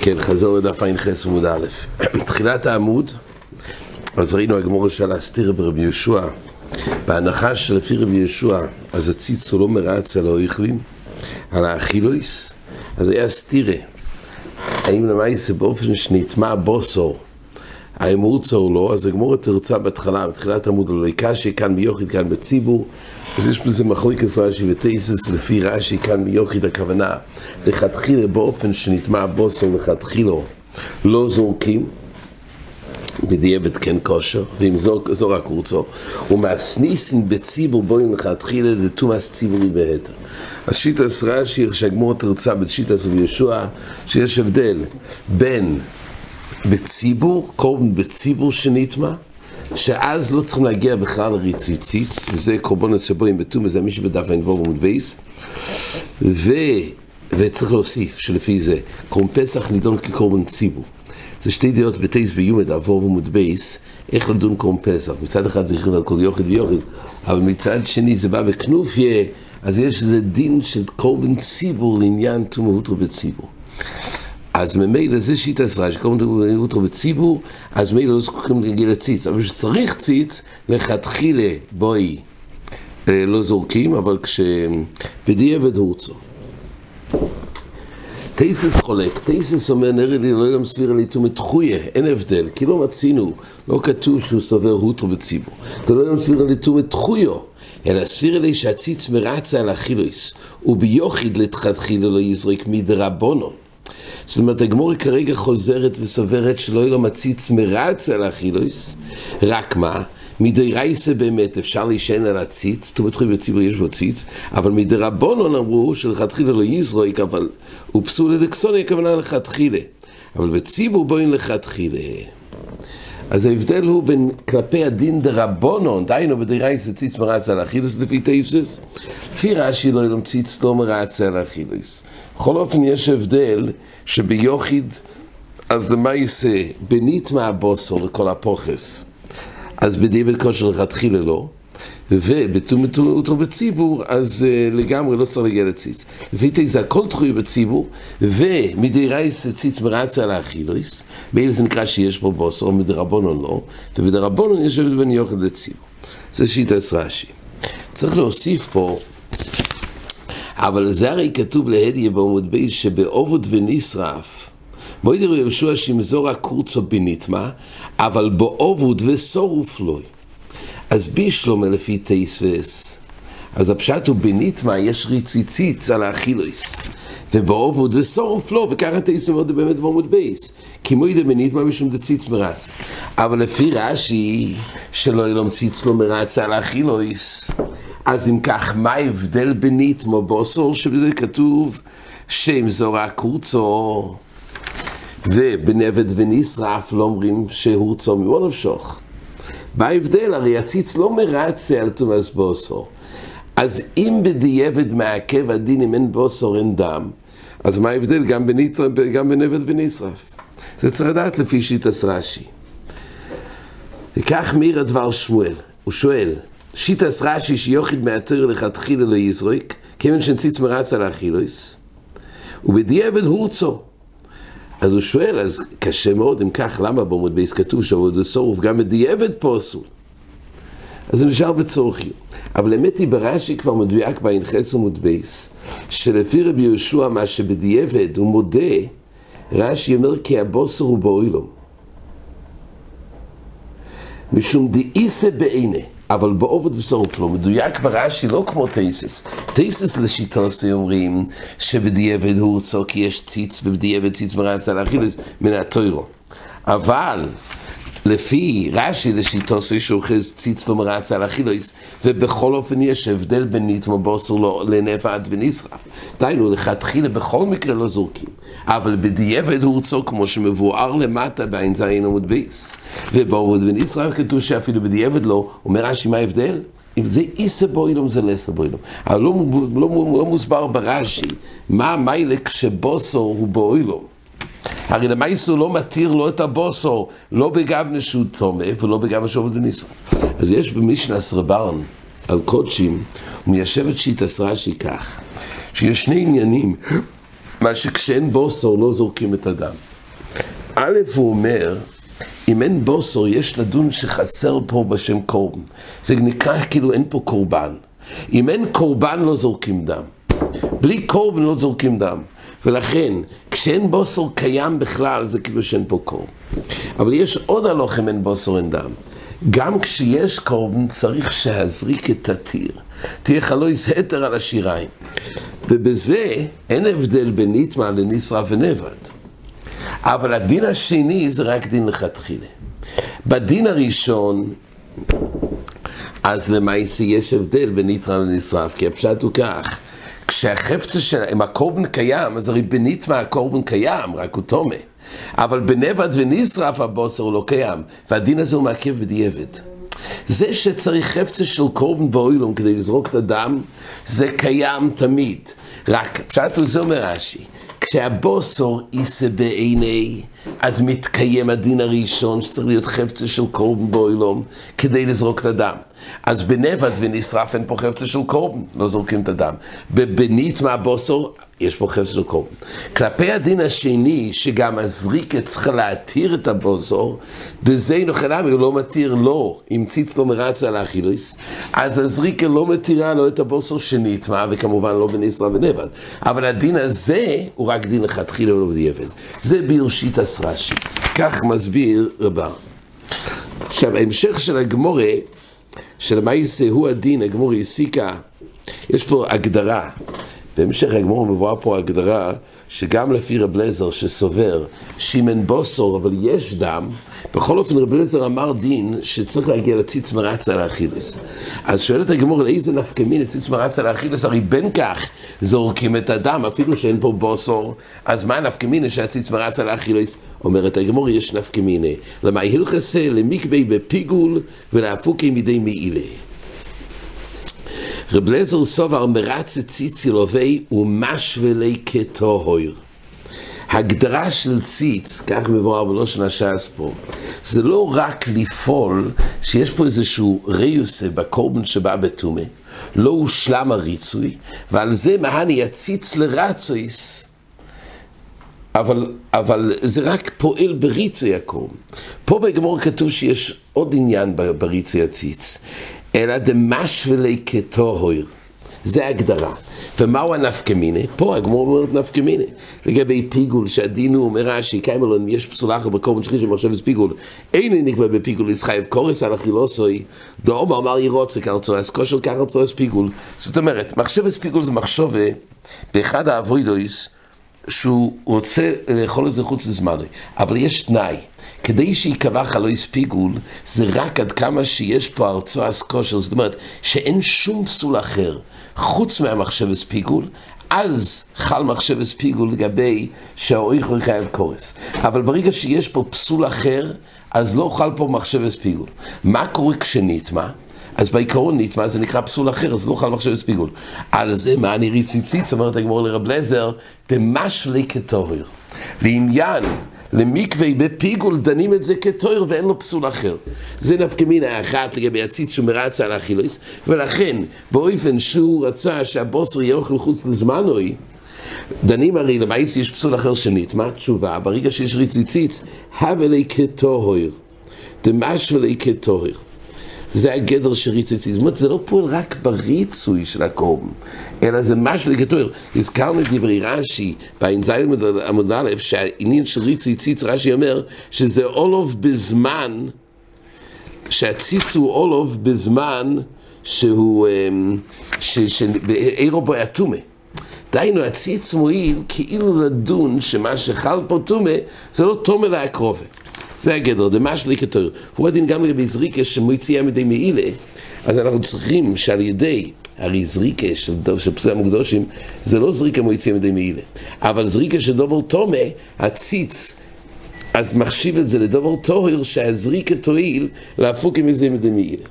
כן, חזור לדף ע"ח עמוד א', תחילת העמוד, אז ראינו הגמור של הסתיר ברבי יהושע, בהנחה שלפי רבי יהושע, אז הציץ הוא לא מרץ אלא איכלין, על האכילויס, אז היה סתירה. האם למעשה באופן שנטמע בוסור, האם הוא צור לא, אז הגמור תרצה בהתחלה, בתחילת העמוד, לא קשי, כאן ביוחיד, כאן בציבור, אז יש בזה מחלוקת רש"י ותייסס לפי רש"י כאן ביוחיד הכוונה לכתחילה באופן שנטמא בשר לכתחילה לא זורקים בדיעבד כן כשר, ואם זו, זרק הורצה, ומתניתין בציבור באים לכתחילה דטומאת ציבור בהיתר. אז שיטת רש"י, איך שהגמרא תירצה בשיטת רבי יהושע, שיש הבדל בין בציבור, קורבן בציבור שנטמא, שאז לא צריכים להגיע בכלל לריצוי ציץ, וזה קורבנות שבאים בטומאה, וזה מי שבדף ע"ו עמוד ב', ו... וצריך להוסיף שלפי זה, קורבן פסח נידון כקורבן ציבור. זה שתי דעות בטייס ביומד, עבור ועמוד בייס, איך לדון קורבן פסח. מצד אחד זה יכולים על כל יוחיד ויוחיד, אבל מצד שני זה בא בכנופיה, אז יש איזה דין של קורבן ציבור לעניין תומות בציבור. אז ממילא זה שיטה עשרה, שקוראים אותו בציבור, אז ממילא לא זקוקים להגיע לציץ. אבל כשצריך ציץ, לכתחילה בואי לא זורקים, אבל כשבדיעבד הורצו. טייסס חולק, טייסס אומר נראה לי לא יום סביר לי תומת חויה, אין הבדל, כי לא מצינו, לא כתוב שהוא סובר הוטרו בציבור. זה לא יום סביר לי תומת חויו, אלא סביר לי שהציץ מרצה על החילויס, וביוחיד לתחתחילה לא יזרק מדרבונון. זאת אומרת, הגמורי כרגע חוזרת וסוברת שלא יהיה לו מציץ מרץ על החילויס, רק מה? מדי רייסה באמת אפשר להישען על הציץ, זאת אומרת, בציבור יש בו ציץ, אבל מדי רבונון אמרו שלכתחילה לא יזרויק, אבל הוא פסול לדקסוני, הכוונה לכתחילה. אבל בציבור בואין לכתחילה. אז ההבדל הוא בין כלפי הדין דרבונון, דהיינו בדי רייסה ציץ מרץ על החילוס לפי תייסס, לפי רש"י לא לו ציץ לא מרץ על החילוס. בכל אופן יש הבדל שביוחיד, אז למעשה, בנית מהבוסר לכל הפוכס, אז בדיבל כושר לכתחילה לא, ובתום אותו בציבור, אז uh, לגמרי לא צריך להגיע לציץ. לפי תזה, הכל תחוי בציבור, ומדי רייס ציץ מרצה האכילויס, באיל זה נקרא שיש פה בוסר, או מדרבונון לא, ובדרבונון יש הבדל בין יוחד לציבור. זה שיטה רש"י. צריך להוסיף פה אבל זה הרי כתוב להדיה בעמוד בייס שבעובד ונשרף בואי דרבי יהושע שמזור הקורצו בניתמה אבל בעובד ושורוף לוי אז בישלום לפי תייסווס אז הפשט הוא בניתמה יש ריציציץ על האכילויס. ובעובד ושורוף לו וככה תייסווס באמת בעמוד בייס. כי מוידה בניתמה משום דציץ מרץ. אבל לפי רש"י שלא ילום ציץ לו מרץ על האכילויס אז אם כך, מה ההבדל בנית מבוסור, שבזה כתוב שם זורה קורצו, ובנבד ונשרף לא אומרים שהוא צום ממון נפשוך. מה ההבדל? הרי הציץ לא מרצה על תומס בוסור. אז אם בדיעבד מעכב הדין אם אין בוסור אין דם, אז מה ההבדל גם, בנית, גם בנבד ונשרף? זה צריך לדעת לפי שיטס רש"י. וכך מאיר הדבר שמואל, הוא שואל, שיטס רש"י שיוחיד מהתר לכתחילה לא יזרוק, כיוון שהציץ מרצה על האכילות, ובדיעבד הורצה. אז הוא שואל, אז קשה מאוד, אם כך, למה בעמוד ב' כתוב שאבוד ושרוף גם בדיעבד פסול? אז הוא נשאר בצריך. אבל האמת היא ברש"י כבר מדויק בע"ח עמוד ב', שלפי רבי יהושע מה שבדיעבד הוא מודה, רש"י אומר כי הבשר הוא בעולם. משום דאיתא בעיניה. אבל בעובד ושרוף לא מדויק ברש"י לא כמו תייסס. תייסס לשיטוסי אומרים שבדיעבד הוא רוצה כי יש ציץ ובדיעבד ציץ מרץ על אכילוס מן התוירו. אבל לפי רש"י לשיטוסי שאוחז ציץ לא מרץ על אכילוס ובכל אופן יש הבדל בין נטמו בוסר לא לנבד ונשרף. דהיינו לכתחילה בכל מקרה לא זורקים. אבל בדיעבד רוצה כמו שמבואר למטה בעין זין עמוד בייס. ובעובד ונשרף כתוב שאפילו בדיעבד לא, אומר רש"י מה ההבדל? אם זה איסה בוילום זה לסה בוילום. אבל לא, לא, לא, לא מוסבר ברש"י מה המיילה כשבוסור הוא בוילום. הרי למעשה לא מתיר לא את הבוסור, לא בגב נשות תומה ולא בגב נשות ונשרף. אז יש במשנה סרברן, על קודשים, הוא מיישב את שיטס רש"י כך, שיש שני עניינים, מה שכשאין בוסור לא זורקים את הדם. א', הוא אומר, אם אין בוסור, יש לדון שחסר פה בשם קורבן. זה נקרא כאילו אין פה קורבן. אם אין קורבן לא זורקים דם. בלי קורבן לא זורקים דם. ולכן, כשאין בוסור קיים בכלל, זה כאילו שאין פה קורבן. אבל יש עוד הלוך אם אין בוסור אין דם. גם כשיש קורבן צריך שהזריק את התיר. תהיה חלויס התר על השיריים. ובזה אין הבדל בין ניטמה לניסרה ונבד. אבל הדין השני זה רק דין לכתחילה. בדין הראשון, אז למעשה יש הבדל בין ניטרה לנשרף, כי הפשט הוא כך, כשהחפצה של, אם הקורבן קיים, אז הרי בניטמה הקורבן קיים, רק הוא תומה. אבל בנבד ונשרף הבוסר הוא לא קיים, והדין הזה הוא מעכב בדיעבד. זה שצריך חפצה של קורבן באוילום כדי לזרוק את הדם, זה קיים תמיד. רק, פשט הוא זה אומר רש"י, כשהבוסור יישא בעיני, אז מתקיים הדין הראשון שצריך להיות חפצה של קורבן באוילום כדי לזרוק את הדם. אז בנבד ונשרף אין פה חפצה של קורבן, לא זורקים את הדם. בבנית מהבוסור יש פה חפץ של קורבן. כלפי הדין השני, שגם הזריקה צריכה להתיר את הבוסור, בזה נוחלמי, הוא לא מתיר לו, אם ציץ לא מרצה על האכילוס, אז הזריקה לא מתירה לו את הבוסור שנטמע, וכמובן לא בניסרה ונבד. אבל הדין הזה הוא רק דין לכתחילה ולא בדיעבד. זה בירשית הסרשי. כך מסביר רבה. עכשיו, ההמשך של הגמורה, של מייסה הוא הדין, הגמורה הסיקה, יש פה הגדרה. בהמשך הגמור מבואה פה הגדרה שגם לפי רב לזר שסובר שמן בוסור אבל יש דם, בכל אופן רב לזר אמר דין שצריך להגיע לציץ מרצה לאכילס. אז שואלת הגמור לאיזה נפקא מין לציץ מרצה לאכילס, הרי בין כך זורקים את הדם אפילו שאין פה בוסור, אז מה נפקא מין שהציץ מרצה לאכילס? אומרת הגמור יש נפקא מין, למה הלכסה למקבי בפיגול ולהפוקי מידי מעילה. רב לזר סובר מרצה ציצי לובי ומשוולי כטוהר. הגדרה של ציץ, כך מבואר בלושן הש"ס פה, זה לא רק לפעול שיש פה איזשהו ריוסה בקורבן שבא בטומא, לא הושלם הריצוי, ועל זה מהני הציץ לרצויס. אבל, אבל זה רק פועל בריצוי הקורבן. פה בגמור כתוב שיש עוד עניין בריצוי הציץ. אלא דמשוולי כטוהר. זה ההגדרה. ומהו הנפקא מיני? פה הגמור אומרת נפקא מיני. לגבי פיגול, שהדין הוא אומר רש"י, אם יש פסולה אחר בקורבן שלישי במחשבת פיגול, אין נקבע בפיגול ישחייב קורס על אכילוסוי, דאמר אמר ירוצה אז כושר אז פיגול. זאת אומרת, מחשבת פיגול זה מחשבה באחד האבוידויס, שהוא רוצה לאכול את זה חוץ לזמנו, אבל יש תנאי. כדי שייקבע חלויס פיגול, זה רק עד כמה שיש פה ארצו אז כושר, זאת אומרת שאין שום פסול אחר חוץ מהמחשבס פיגול, אז חל מחשבס פיגול לגבי שהאויך לא יחייב קורס. אבל ברגע שיש פה פסול אחר, אז לא חל פה מחשבס פיגול. מה קורה כשנטמע? אז בעיקרון נטמע זה נקרא פסול אחר, אז לא חל מחשבס פיגול. על זה מה אני ריציציץ, אומרת הגמור לרב לזר, דמשלי כטוהר. לעניין למקווה בפיגול דנים את זה כתויר ואין לו פסול אחר. זה נפקא מינה האחת לגבי הציץ שהוא מרצה על האכילוס, ולכן באופן שהוא רצה שהבוסר יהיה אוכל חוץ לזמנוי, דנים הרי למעשה יש פסול אחר שנית, מה התשובה? ברגע שיש ריציציץ, הווה לי כטוהר, דמש ולי כטוהר. זה הגדר ציץ. זאת אומרת, זה לא פועל רק בריצוי של הקורבן, אלא זה משהו לכתוב. הזכרנו את דברי רש"י, בע"ז עמוד א', שהעניין של ריצוי ציץ, רש"י אומר, שזה אולוב בזמן, שהציץ הוא אולוב בזמן שהוא, אמ, שאירו בו אטומה. דהיינו, הציץ מועיל כאילו לדון שמה שחל פה טומא, זה לא טומא להקרובה. זה הגדר, דמשלי כתור. הוא הדין גם לגבי זריקה שמוציאה מדי מעילה, אז אנחנו צריכים שעל ידי, הרי זריקה של, של פסולי המוקדושים, זה לא זריקה מוציאה מדי מעילה, אבל זריקה של דובר תומה, הציץ, אז מחשיב את זה לדובר טוהר שהזריקה תועיל להפוק עם איזה מדי מעילה.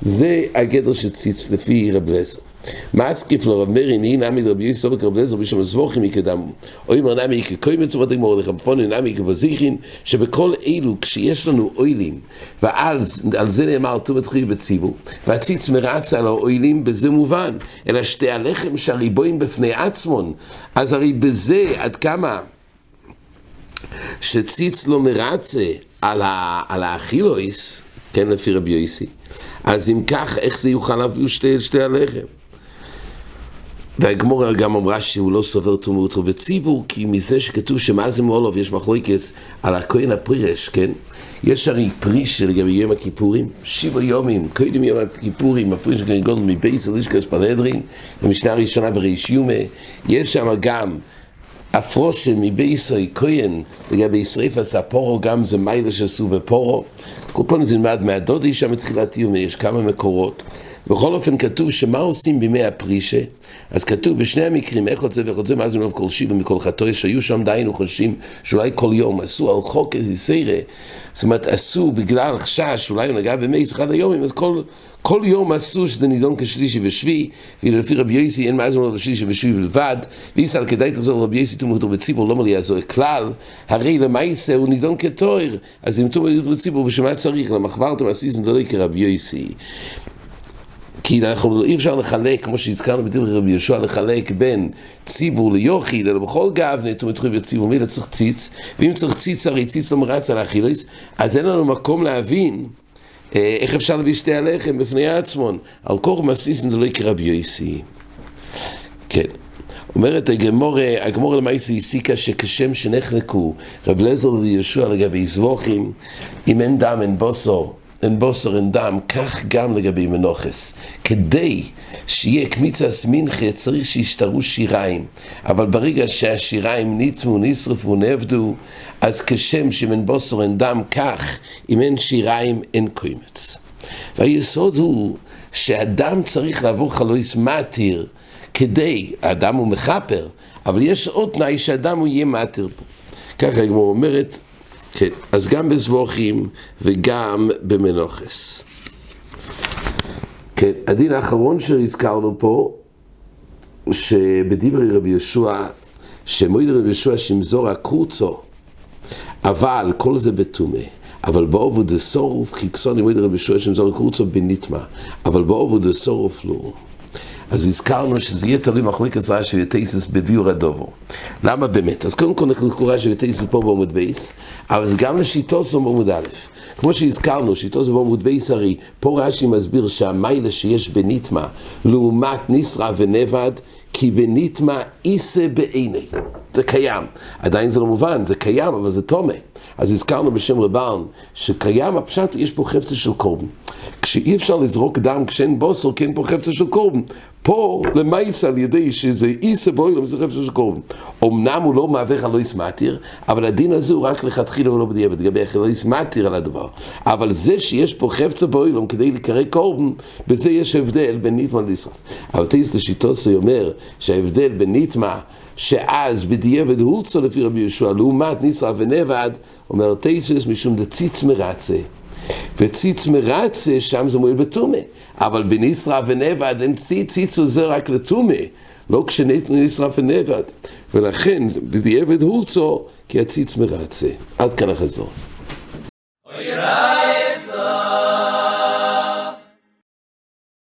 זה הגדר של ציץ לפי רב לסר. מסקיף מרי נהי נמי לרבי יוסף וקרב לזר בשם הסבוכים יקדמו. אוי מר נמי כקוי מצוות הגמור לחמפוני נמי כבזיכין, שבכל אלו כשיש לנו אוילים, ועל זה נאמר טובת חוי בציבור, והציץ מרץ על האוילים בזה מובן, אלא שתי הלחם שהריבועים בפני עצמון, אז הרי בזה עד כמה שציץ לא מרצה על, על האכילויס, כן לפי רבי יוסי, אז אם כך, איך זה יוכל להביא שתי, שתי הלחם? והגמורה גם אמרה שהוא לא סובר תומות בציבור, כי מזה שכתוב שמה זה מולוב יש מחלוקס על הכהן הפרירש, כן? יש הרי פריש לגבי יום הכיפורים, שבע יומים, קודם יום הכיפורים, הפריש גדול מבייס אלישקס פלדרין, במשנה הראשונה בריש יומה, יש שם גם הפרושם מבייסוי כהן לגבי שריפת הפורו, גם זה מיילה שעשו בפורו. כל פעם זה נלמד מהדודי שם בתחילת יומה, יש כמה מקורות. בכל אופן כתוב שמה עושים בימי הפרישה, אז כתוב בשני המקרים, איך רוצה ואיך רוצה, מה זה מלוב כל שיבה מכל חטוי, שהיו שם דיינו חושבים שאולי כל יום עשו על חוק איסירה, זאת אומרת עשו בגלל חשש, שאולי הוא נגע במייס אחד היומים, אז כל, כל יום עשו שזה נידון כשלישי ושבי, ולפי רבי יוסי אין מה זה מלוב שלישי ושבי בלבד, ויסל כדאי תחזור לרבי יוסי תומך אותו בציבור, לא מלי יעזור כלל, הרי למעשה הוא נידון כתואר, אז אם תומך אותו בציבור, בשביל מה צריך? למחברתם עשיתם דולי כרבי יוסי. כי אנחנו אי אפשר לחלק, כמו שהזכרנו בדברי רבי יהושע, לחלק בין ציבור ליוחיד, אלא בכל גב נטו מתחיל בציבור, מילא צריך ציץ, ואם צריך ציץ, הרי ציץ לא מרץ על האכילוס, אז אין לנו מקום להבין אה, איך אפשר להביא שתי הלחם בפני עצמון, על כור מסיסן דלוי כרבי יוסי. כן. אומרת הגמור, הגמור למעשה הסיקה שכשם שנחלקו רב לזר ויהושע לגבי זבוכים, אם אין דם אין בוסו אין בוסר אין דם, כך גם לגבי מנוחס. כדי שיהיה קמיצס מנחה צריך שישתרו שיריים, אבל ברגע שהשיריים ניצמו, נשרפו, נעבדו, אז כשם אין בוסר אין דם, כך אם אין שיריים אין קוימץ. והיסוד הוא שאדם צריך לעבור חלויס מתיר כדי, האדם הוא מכפר, אבל יש עוד תנאי שאדם הוא יהיה מתיר פה. ככה הגמור אומרת, כן, אז גם בזבוכים וגם במנוחס. כן, הדין האחרון שהזכרנו פה, שבדברי רבי יהושע, שמועיד רבי יהושע שמזור הקורצו, אבל כל זה בטומא. אבל באובו דסורוף, חיכסוני מועיד רבי יהושע שמזור הקורצו בניטמה, אבל באובו דסורוף לא. אז הזכרנו שזה יהיה תלוי מחלוקת רש"י וטייסס בביור הדובו. למה באמת? אז קודם כל נחלקו רש"י וטייסס פה בעמוד בייס, אבל זה גם לשיטוסו בעמוד א'. כמו שהזכרנו, שיטוסו בעמוד בייס הרי, פה רש"י מסביר שהמיילה שיש בניטמה, לעומת ניסרא ונבד, כי בניטמה איסה בעיני. זה קיים. עדיין זה לא מובן, זה קיים, אבל זה תומה. אז הזכרנו בשם רבן, שקיים הפשט, יש פה חפצה של קורבן. כשאי אפשר לזרוק דם כשאין בוסר, כי אין פה חפצה של קורבן. פה למייס על ידי שזה איסה בוילום, זה חפצה של קורבן. אמנם הוא לא מהווה חלויס מתיר, אבל הדין הזה הוא רק לכתחילה ולא בדיעבד, לגבי חלויס מתיר על הדבר. אבל זה שיש פה חפצה בוילום כדי לקרוא קורבן, בזה יש הבדל בין ניטמה לשרף. אבל תייס לשיטוסי אומר שההבדל בין ניטמה שאז בדיעבד הורצו לפי רבי יהושע, לעומת ניסרא ונבד, אומר תייסס משום דציץ מרצה. וציץ מרצה, שם זה מועיל בטומא. אבל בניסרא ונבד אין ציץ, ציץ עוזר רק לטומא. לא כשניתנו ניסרא ונבד. ולכן בדיעבד הורצו, כי הציץ מרצה. עד כאן החזור.